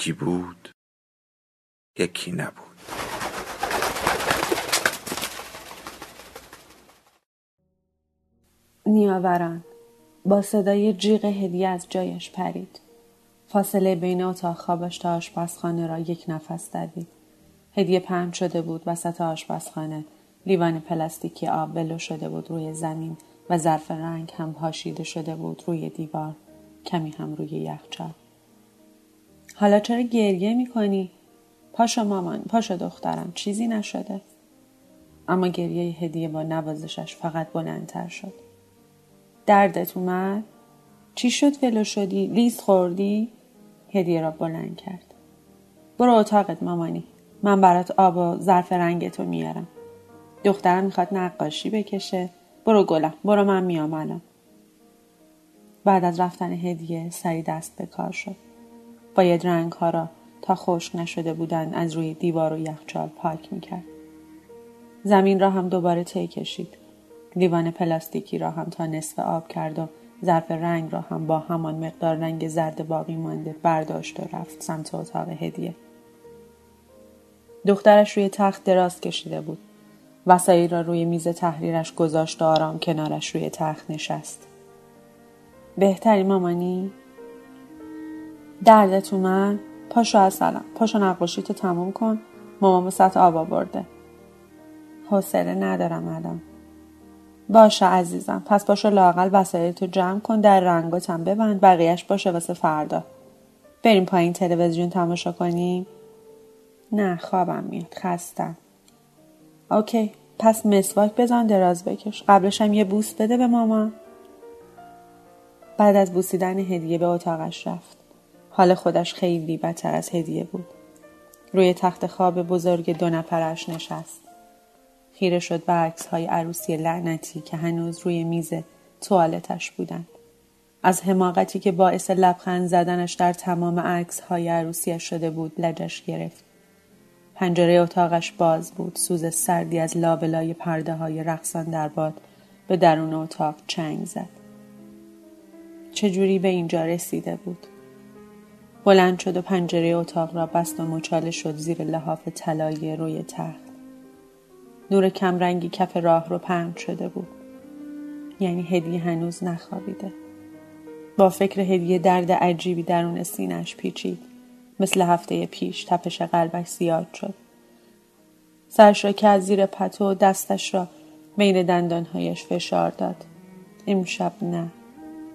یکی بود یکی نبود. نیاوران با صدای جیغ هدیه از جایش پرید. فاصله بین اتاق خوابش تا آشپزخانه را یک نفس دوید. هدیه پهن شده بود وسط آشپزخانه. لیوان پلاستیکی آب ولو شده بود روی زمین و ظرف رنگ هم پاشیده شده بود روی دیوار. کمی هم روی یخچال. حالا چرا گریه می‌کنی؟ پاشو مامان پاشو دخترم چیزی نشده اما گریه هدیه با نوازشش فقط بلندتر شد دردت اومد؟ چی شد ولو شدی؟ لیز خوردی؟ هدیه را بلند کرد برو اتاقت مامانی من برات آب و ظرف رنگتو میارم دخترم می‌خواد نقاشی بکشه برو گلم برو من میام الان بعد از رفتن هدیه سری دست به کار شد باید رنگ ها را تا خشک نشده بودند از روی دیوار و یخچال پاک می‌کرد. زمین را هم دوباره طی کشید. لیوان پلاستیکی را هم تا نصف آب کرد و ظرف رنگ را هم با همان مقدار رنگ زرد باقی مانده برداشت و رفت سمت اتاق هدیه. دخترش روی تخت دراز کشیده بود. وسایل را روی میز تحریرش گذاشت و آرام کنارش روی تخت نشست. بهتری مامانی؟ دردت اومد پاشو اصلا پاشو نقاشی تو تموم کن. مامان وسط آب آورده. حوصله ندارم الان. باشه عزیزم. پس پاشو لاقل وسایل تو جمع کن در رنگاتم ببند بقیهش باشه واسه فردا. بریم پایین تلویزیون تماشا کنیم؟ نه خوابم میاد. خستم. اوکی. پس مسواک بزن دراز بکش. قبلش هم یه بوس بده به مامان. بعد از بوسیدن هدیه به اتاقش رفت. حال خودش خیلی بدتر از هدیه بود. روی تخت خواب بزرگ دو نفرش نشست. خیره شد به عکس های عروسی لعنتی که هنوز روی میز توالتش بودند. از حماقتی که باعث لبخند زدنش در تمام عکس های عروسیش شده بود لجش گرفت. پنجره اتاقش باز بود. سوز سردی از لابلای پرده های رقصان در باد به درون اتاق چنگ زد. چجوری به اینجا رسیده بود؟ بلند شد و پنجره اتاق را بست و مچاله شد زیر لحاف طلایی روی تخت. نور کمرنگی کف راه رو پهن شده بود. یعنی هدیه هنوز نخوابیده. با فکر هدیه درد عجیبی درون سینش پیچید. مثل هفته پیش تپش قلبش زیاد شد. سرش را که از زیر پتو دستش را بین دندانهایش فشار داد. امشب نه.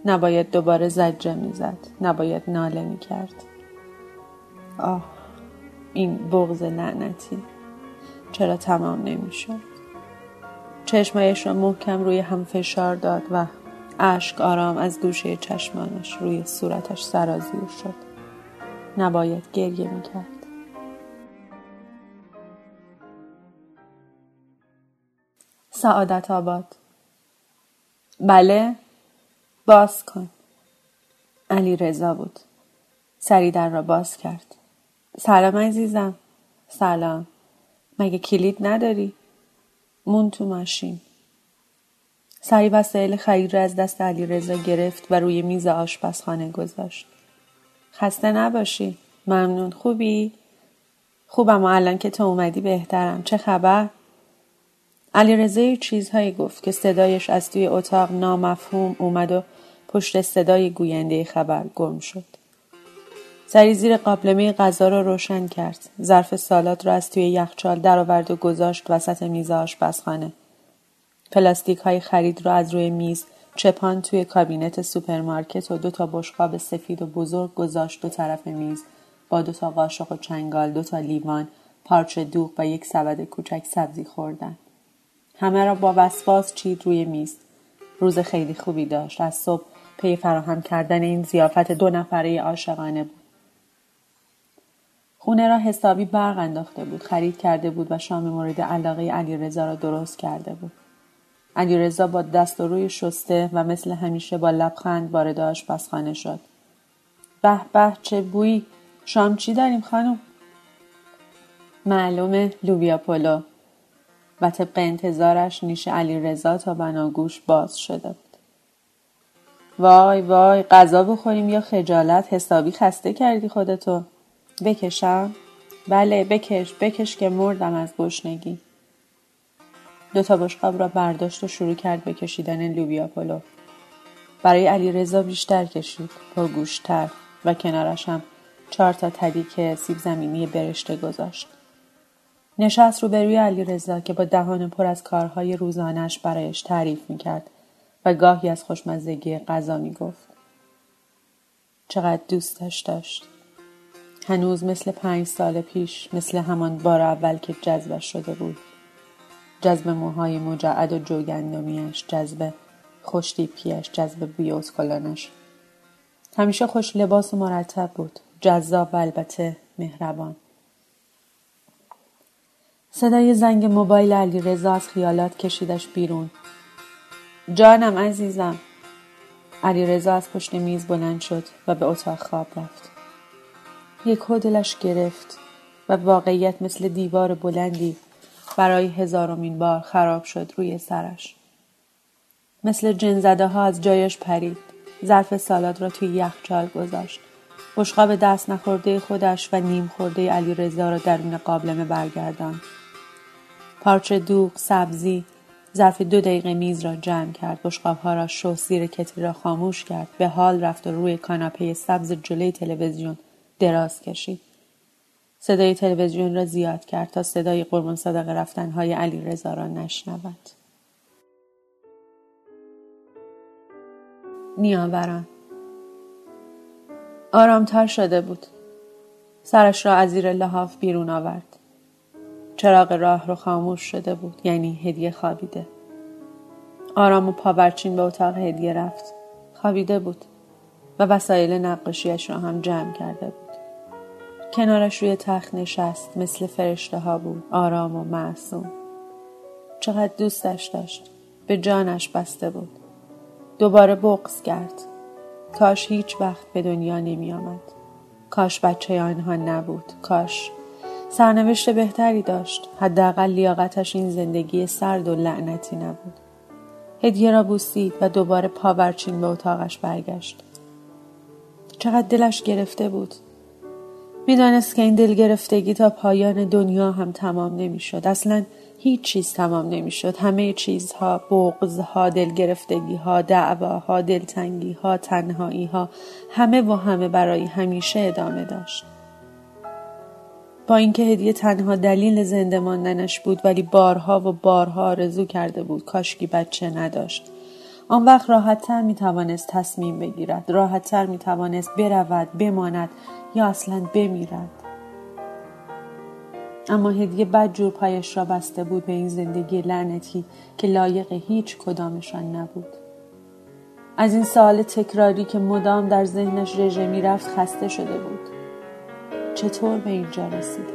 نباید دوباره زجه می‌زد نباید ناله می‌کرد. آه این بغز لعنتی. چرا تمام نمی‌شد؟ چشمایش را محکم روی هم فشار داد و اشک آرام از گوشه چشمانش روی صورتش سرازیر شد. نباید گریه می‌کرد. سعادت آباد. بله؟ باز کن. علی رضا بود. سری در را باز کرد. سلام عزیزم. سلام. مگه کلید نداری؟ مون تو ماشین. سری وسایل خرید را از دست علی رضا گرفت و روی میز آشپزخانه گذاشت. خسته نباشی. ممنون. خوبی؟ خوبم و الان که تو اومدی بهترم. چه خبر؟ علی رضا چیزهایی گفت که صدایش از توی اتاق نامفهوم اومد و پشت صدای گوینده خبر گم شد. سریع زیر قابلمه غذا را روشن کرد. ظرف سالاد را از توی یخچال درآورد و گذاشت وسط میز آشپزخانه. پلاستیک های خرید را از روی میز چپاند توی کابینت سوپرمارکت و دو تا بشقاب سفید و بزرگ گذاشت دو طرف میز با دو تا قاشق و چنگال دو تا لیوان پارچ دوغ و یک سبد کوچک سبزی خوردن همه را با وسواس چید روی میز روز خیلی خوبی داشت از صبح پی فراهم کردن این زیافت دو نفره عاشقانه بود. خونه را حسابی برق انداخته بود خرید کرده بود و شام مورد علاقه علیرضا را درست کرده بود. علیرضا با دست و روی شسته و مثل همیشه با لبخند وارد آشپزخانه شد. به به چه بویی؟ شام چی داریم خانم؟ معلومه لوبیا پلو و طبق انتظارش نیش علی رضا تا بناگوش باز شده وای وای غذا بخوریم یا خجالت؟ حسابی خسته کردی خودتو. بکشم؟ بله بکش بکش که مردم از گشنگی. دو تا بشقاب را برداشت و شروع کرد به کشیدن لوبیا پلو. برای علی رضا بیشتر کشید گوشتر و کنارش هم چهار تا تدیک سیب زمینی برشته گذاشت. نشست روبروی علی رضا که با دهان پر از کارهای روزانش برایش تعریف می‌کرد. و گاهی از خوشمزگی غذا می‌گفت. چقدر دوستش داشت. هنوز مثل پنج سال پیش مثل همان بار اول که جذبش شده بود. جذب موهای مجعد و جوگندمیش جذب خوشتیپیش جذب بوی اسکلانش همیشه خوش لباس و مرتب بود. جذاب و البته مهربان. صدای زنگ موبایل علی رضا از خیالات کشیدش بیرون. جانم عزیزم. علی رضا از پشت میز بلند شد و به اتاق خواب رفت. یک دلش گرفت و واقعیت مثل دیوار بلندی برای هزارمین بار خراب شد روی سرش. مثل جنزده ها از جایش پرید. ظرف سالاد را توی یخچال گذاشت. بشقاب دست نخورده خودش و نیم خورده علی رضا را درون قابلمه برگردان پارچه دوغ سبزی ظرف دو دقیقه میز را جمع کرد. ها را شست زیر کتری را خاموش کرد. به حال رفت و روی کاناپه سبز جلوی تلویزیون دراز کشید. صدای تلویزیون را زیاد کرد تا صدای قربان صدقه رفتنهای علی رضا را نشنود. نیاوران. آرامتر شده بود. سرش را از زیر لحاف بیرون آورد. چراغ راه رو خاموش شده بود یعنی هدیه خوابیده. آرام و پاورچین به اتاق هدیه رفت. خوابیده بود و وسایل نقاشیش را هم جمع کرده بود. کنارش روی تخت نشست مثل فرشته ها بود آرام و معصوم. چقدر دوستش داشت. به جانش بسته بود. دوباره بغز کرد. کاش هیچ وقت به دنیا نمی آمد. کاش بچه آنها نبود. کاش سرنوشت بهتری داشت. حداقل لیاقتش این زندگی سرد و لعنتی نبود. هدیه را بوسید و دوباره پاورچین به اتاقش برگشت. چقدر دلش گرفته بود. می‌دانست که این دلگرفتگی تا پایان دنیا هم تمام نمی‌شد. اصلا هیچ چیز تمام نمی‌شد. همه چیزها بغزها دلگرفتگیها دعواها دلتنگیها تنهاییها همه و همه برای همیشه ادامه داشت. با اینکه هدیه تنها دلیل زنده ماندنش بود ولی بارها و بارها آرزو کرده بود کاشکی بچه نداشت. آن وقت راحتتر می توانست تصمیم بگیرد راحتتر می توانست برود بماند یا اصلا بمیرد. اما هدیه بد جور پایش را بسته بود به این زندگی لعنتی که لایق هیچ کدامشان نبود. از این سوال تکراری که مدام در ذهنش رژه می‌رفت خسته شده بود. چطور به اینجا رسیده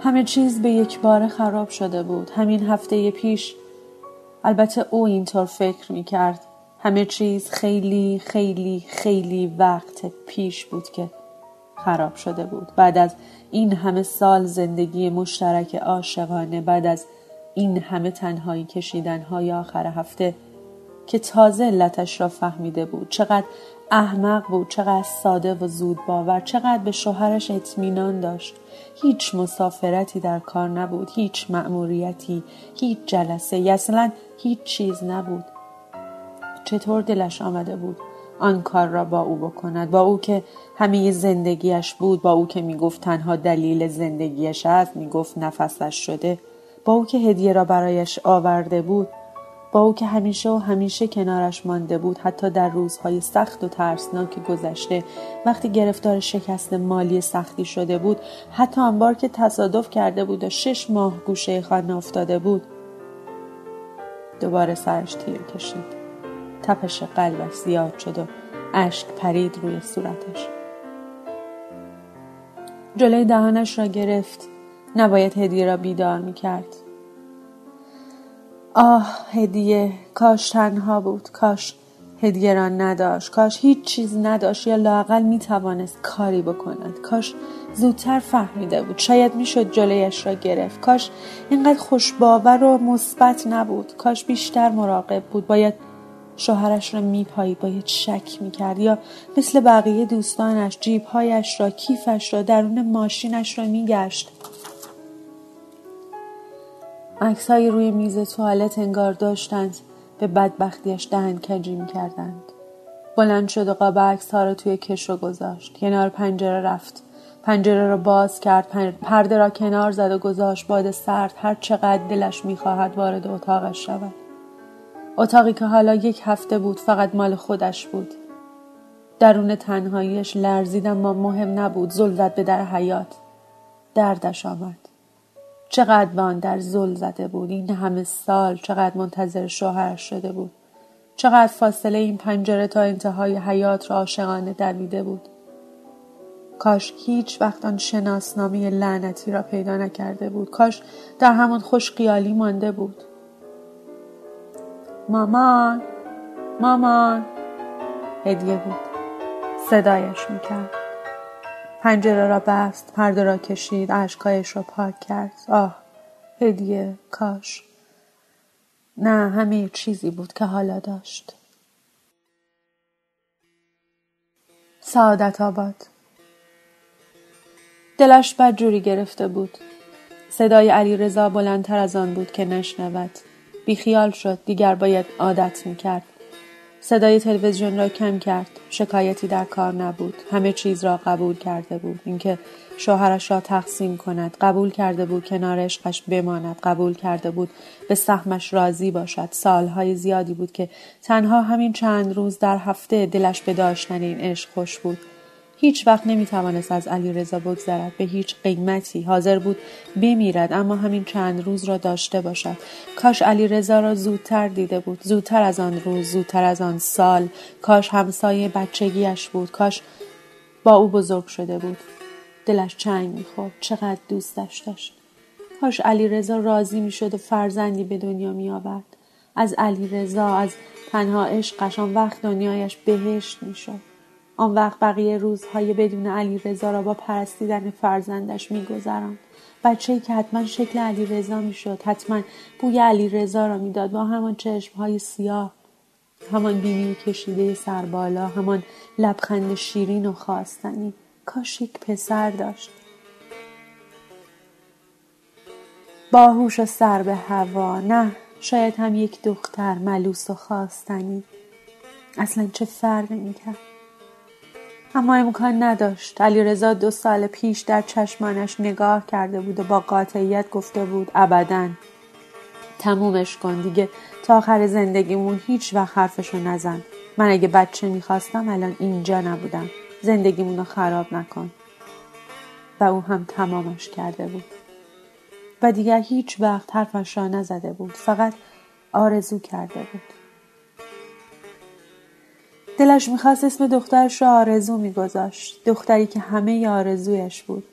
همه چیز به یک بار خراب شده بود. همین هفته پیش البته او اینطور فکر می کرد همه چیز خیلی خیلی خیلی وقت پیش بود که خراب شده بود. بعد از این همه سال زندگی مشترک عاشقانه بعد از این همه تنهایی کشیدن های آخر هفته که تازه علتش را فهمیده بود. چقدر احمق بود چقدر ساده و زود باور چقدر به شوهرش اطمینان داشت. هیچ مسافرتی در کار نبود هیچ مأموریتی هیچ جلسه اصلا هیچ چیز نبود. چطور دلش آمده بود آن کار را با او بکند؟ با او که همه زندگیش بود با او که می‌گفت تنها دلیل زندگیش است می‌گفت نفسش شده. با او که هدیه را برایش آورده بود. با او که همیشه و همیشه کنارش مانده بود حتی در روزهای سخت و ترسناک گذشته وقتی گرفتار شکست مالی سختی شده بود حتی آن که تصادف کرده بود و شش ماه گوشه خانه افتاده بود دوباره سرش تیر کشید. تپش قلبش زیاد شد و اشک پرید روی صورتش. جلوی دهانش را گرفت. نباید هدیه را بیدار می کرد آه هدیه کاش تنها بود کاش هدیه را نداشت کاش هیچ چیز نداشت یا لاقل می توانست کاری بکند کاش زودتر فهمیده بود شاید می‌شد جلویش را گرفت کاش اینقدر خوشباور و مثبت نبود کاش بیشتر مراقب بود باید شوهرش را میپایید باید شک می‌کرد یا مثل بقیه دوستانش جیبهایش را کیفش را درون ماشینش را میگشت. عکسهایی روی میز توالت انگار داشتند به بدبختیش دهن کجی می‌کردند. بلند شد و قاب عکس ها را توی کشو گذاشت. کنار پنجره رفت. پنجره را باز کرد پرده را کنار زد و گذاشت. باد سرد هر چقدر دلش می‌خواهد وارد اتاقش شود. اتاقی که حالا یک هفته بود فقط مال خودش بود. درون تنهاییش لرزید اما مهم نبود. زل به در حیات. دردش آمد. چقدر آن در زل زده بود این همه سال چقدر منتظر شوهرش شده بود. چقدر فاصله این پنجره تا انتهای حیات را عاشقانه دویده بود. کاش هیچ وقت آن شناسنامه لعنتی را پیدا نکرده بود. کاش در همان خوش قیالی مانده بود. مامان مامان. هدیه بود. صدایش می‌کرد. پنجره را بست پرده را کشید اشکایش را پاک کرد. آه هدیه کاش. نه همه چیزی بود که حالا داشت. سعادت آباد. دلش بدجوری گرفته بود. صدای علی رضا بلندتر از آن بود که نشنود. بیخیال شد دیگر باید عادت می‌کرد. صدای تلویزیون را کم کرد. شکایتی در کار نبود. همه چیز را قبول کرده بود. اینکه شوهرش را تقسیم کند. قبول کرده بود کنار عشقش بماند. قبول کرده بود به سهمش راضی باشد. سالهای زیادی بود که تنها همین چند روز در هفته دلش به داشتن این عشق خوش بود. هیچ وقت نمی توانست از علی رضا بگذرد به هیچ قیمتی حاضر بود بمیرد اما همین چند روز را داشته باشد. کاش علی رضا را زودتر دیده بود زودتر از آن روز زودتر از آن سال. کاش همسایه بچگیش بود کاش با او بزرگ شده بود. دلش چنگ می‌خورد چقدر دوستش داشت. کاش علی رضا راضی می‌شد و فرزندی به دنیا می آورد از علی رضا از تنها عشقش آن وقت دنیایش بهشت می‌شد. آن وقت بقیه روزهای بدون علی رضا را با پرستیدن فرزندش میگذراند. بچه ای که حتما شکل علی رضا می‌شد حتما بوی علی رضا را می‌داد. با همان های سیاه همان بینی کشیده سربالا همان لبخند شیرین و خواستنی کاش یک پسر داشت. باهوش و سر به هوا نه شاید هم یک دختر ملوس و خواستنی. اصلا چه فرقی می‌کرد؟ اما امکان نداشت. علیرضا دو سال پیش در چشمانش نگاه کرده بود و با قاطعیت گفته بود ابدا. تمومش کن دیگه تا آخر زندگیمون هیچ وقت حرفشو نزن. من اگه بچه می‌خواستم الان اینجا نبودم. زندگیمون رو خراب نکن. و او هم تمامش کرده بود. و دیگر هیچ وقت حرفش را نزده بود. فقط آرزو کرده بود. دلش می‌خواست اسم دخترش را آرزو میگذاشت. دختری که همه آرزویش بود.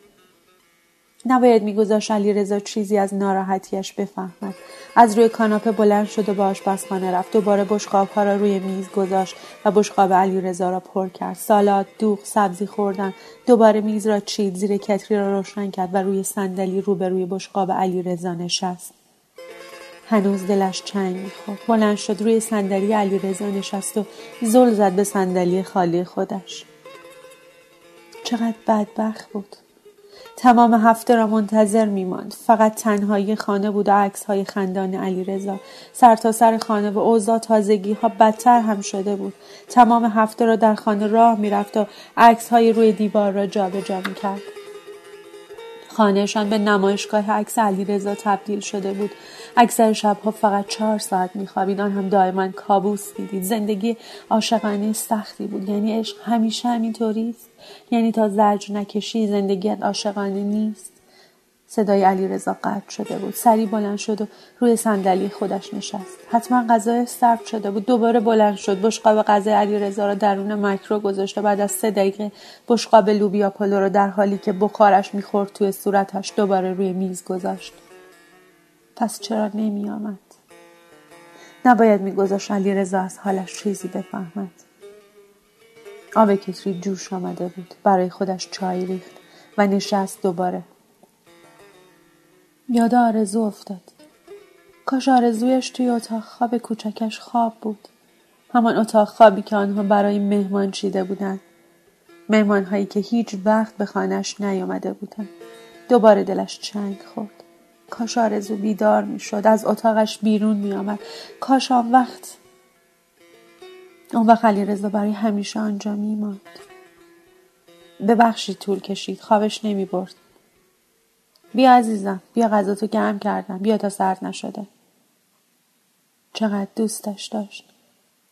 نباید میگذاشت رضا چیزی از ناراحتیش بفهمد. از روی کاناپه بلند شد و به آشپزخانه رفت. دوباره بشقابها را روی میز گذاشت و بشقاب رضا را پر کرد. سالاد دوغ سبزی خوردن. دوباره میز را چید زیر کتری را روشن کرد و روی صندلی روبروی بشقاب رضا نشست. هنوز دلش چنگ می‌خورد. بلند شد روی صندلی علیرضا نشست و زل زد به صندلی خالی خودش. چقدر بدبخت بود. تمام هفته را منتظر میماند. فقط تنهایی خانه بود و عکس های خندان علیرضا. سر خانه و اوضاع تازگی ها بدتر هم شده بود. تمام هفته را در خانه راه می‌رفت و عکس های روی دیوار را جابجا جا می‌کرد. خانهشان به نمایشگاه عکس علیرضا تبدیل شده بود. اکثر شبها فقط چهار ساعت میخوابید. آن هم دائما کابوس دیدید. زندگی عاشقانه سختی بود. یعنی عشق همیشه همینطوری است یعنی تا زرج نکشی زندگیت عاشقانه نیست. صدای علی رضا قطع شده بود. سری بلند شد و روی صندلی خودش نشست. حتما غذای سرد شده بود. دوباره بلند شد. بشقاب غذای علی رضا را درون مایکرو گذاشت و بعد از سه دقیقه بشقاب لوبیا پلو را در حالی که بخارش می‌خورد توی صورتش دوباره روی میز گذاشت. پس چرا نمی آمد؟ نباید میگذاشت علی رضا از حالش چیزی بفهمد. آب کتری جوش آمده بود. برای خودش چای ریخت و نشست دوباره. یاد آرزو افتاد. کاش آرزویش توی اتاق خواب کوچکش خواب بود. همان اتاق خوابی که آنها برای مهمان چیده بودند. مهمان هایی که هیچ وقت به خانش نیامده بودند. دوباره دلش چنگ خورد. کاش آرزو بیدار می‌شد از اتاقش بیرون میآمد. کاش آن وقت اون وقت رضا برای همیشه آنجا میماند. ببخشید طول کشید خوابش نمی برد بیا عزیزم بیا غذا تو گرم کردم. بیا تا سرد نشده. چقدر دوستش داشت.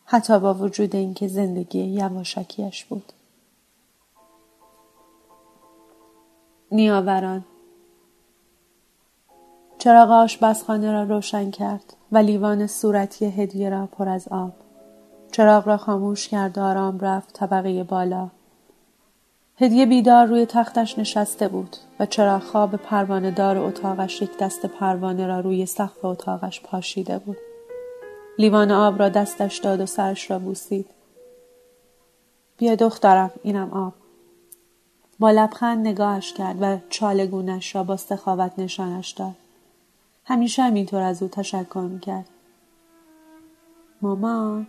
حتی با وجود اینکه زندگی یواشکیش بود. نیاوران. چراغ آشپزخانه را روشن کرد و لیوان صورتی هدیه را پر از آب. چراغ را خاموش کرد و آرام رفت طبقه بالا. هدیه بیدار روی تختش نشسته بود و چرا خواب پروانه دار اتاقش یک دست پروانه را روی سقف اتاقش پاشیده بود. لیوان آب را دستش داد و سرش را بوسید. بیا دخترم اینم آب. با لبخند نگاهش کرد و چالگونش را با سخاوت نشانش داد. همیشه همینطور از او تشکر می‌کرد. مامان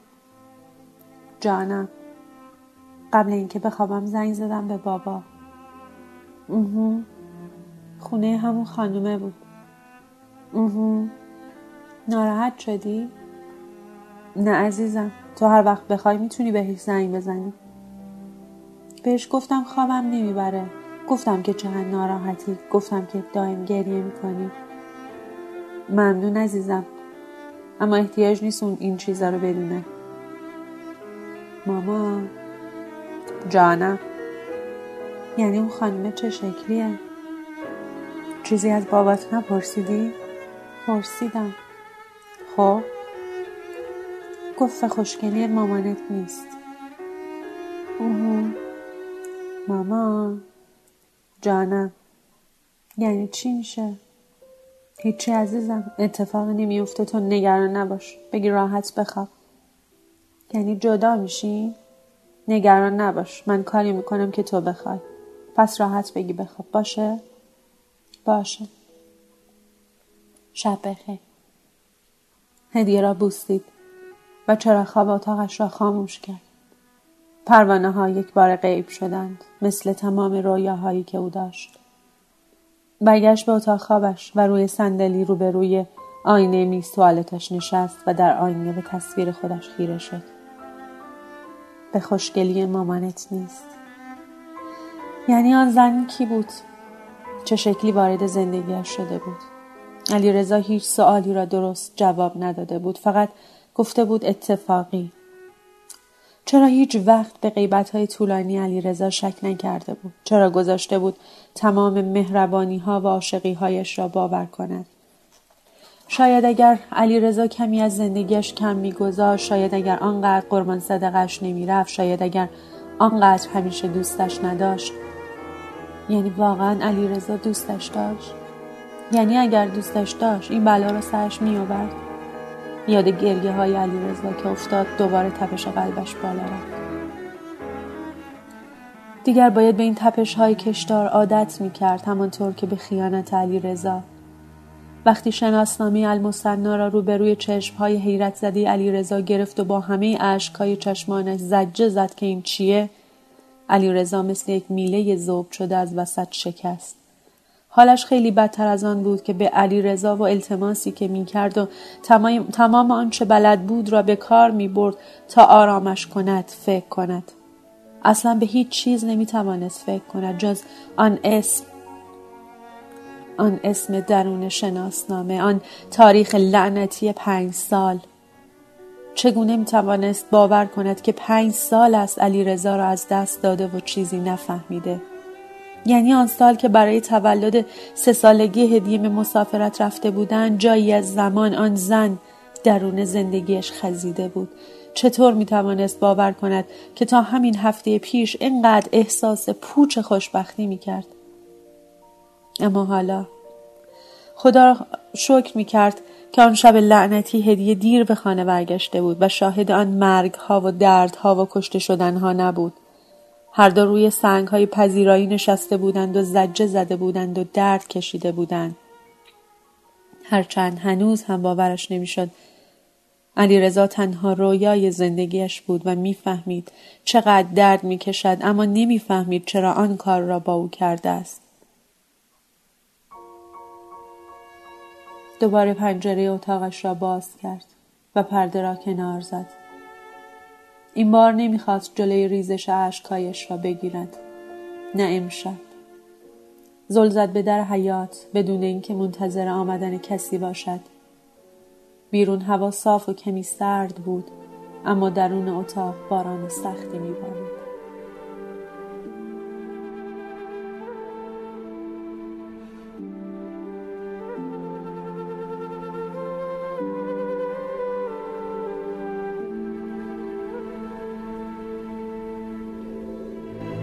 جانم قبل اینکه بخوابم زنگ زدم به بابا. اوهو. خونه همون خانومه بود. اوهو. ناراحت شدی؟ نه عزیزم. تو هر وقت بخوای می‌تونی بهش زنگ بزنی. بهش گفتم خوابم نمی‌بره. گفتم که چقدر ناراحتی. گفتم که دائم گریه می‌کنی. ممنون عزیزم. اما احتیاج نیست اون این چیزا رو بدونه. ماما. جانم. یعنی اون خانمه چه شکلیه؟ چیزی از بابات نپرسیدی؟ پرسیدم. خب؟ گفت خوشگلی مامانت نیست. اوه. مامان جانم. یعنی چی میشه؟ هیچی عزیزم اتفاقی نمیفته تو نگران نباش. بگی راحت بخواب. یعنی جدا میشی؟ نگران نباش. من کاری می‌کنم که تو بخوای. پس راحت بگی بخواب. باشه؟ باشه. شب بخیر. هدیه را بوسید و چرا خواب اتاقش را خاموش کرد. پروانه ها یک بار غیب شدند مثل تمام رویاهایی که او داشت. برگشت به اتاق خوابش و روی صندلی روبروی آینه میز توالتش نشست و در آینه به تصویر خودش خیره شد. به خوشگلی مامانت نیست. یعنی آن زن کی بود؟ چه شکلی وارد زندگیش شده بود؟ علی رضا هیچ سوالی را درست جواب نداده بود فقط گفته بود اتفاقی. چرا هیچ وقت به غیبت های طولانی علی رضا شک نکرده بود؟ چرا گذاشته بود تمام مهربانی ها و عاشقی هایش را باور کند؟ شاید اگر علی رضا کمی از زندگیش کم میگذاشت شاید اگر آنقدر قربان صدقش نمی‌رفت شاید اگر آنقدر همیشه دوستش نداشت. یعنی واقعا علی رضا دوستش داشت. یعنی اگر دوستش داشت این بلا را سرش میآورد. یاد گریه های علی رضا که افتاد دوباره تپش قلبش بالا رفت. دیگر باید به این تپش های کشدار عادت می کرد همانطور که به خیانت علی رضا وقتی شناسنامه المصنا را روبروی چشمهای حیرت زده علی رضا گرفت و با همه اشکهای چشمانش زجه زد که این چیه؟ علی رضا مثل یک میله زوب شده از وسط شکست. حالش خیلی بدتر از آن بود که به علی رضا و التماسی که می کرد و تمام آنچه بلد بود را به کار می برد تا آرامش کند فکر کند. اصلا به هیچ چیز نمی توانست فکر کند جز آن اسم. آن اسم درون شناسنامه آن تاریخ لعنتی پنج سال. چگونه می توانست باور کند که پنج سال است علی رضا را از دست داده و چیزی نفهمیده؟ یعنی آن سال که برای تولد سه سالگی هدیه به مسافرت رفته بودند جایی از زمان آن زن درون زندگیش خزیده بود. چطور می توانست باور کند که تا همین هفته پیش اینقدر احساس پوچ خوشبختی می کرد اما حالا. خدا شکر می کرد که آن شب لعنتی هدیه دیر به خانه برگشته بود و شاهد آن مرگ ها و درد ها و کشته شدن ها نبود. هر دو روی سنگ های پذیرایی نشسته بودند و زجه زده بودند و درد کشیده بودند. هرچند هنوز هم باورش نمی‌شد. علیرضا تنها رویای زندگیش بود و می‌فهمید چقدر درد می‌کشد اما نمی‌فهمید چرا آن کار را با او کرده است. دوباره پنجره اتاقش را باز کرد و پرده را کنار زد. این بار نمی‌خواست جلوی ریزش اشکهایش را بگیرد. نه امشب. زل زد به در حیات بدون اینکه منتظر آمدن کسی باشد. بیرون هوا صاف و کمی سرد بود اما درون اتاق باران سختی میبارید.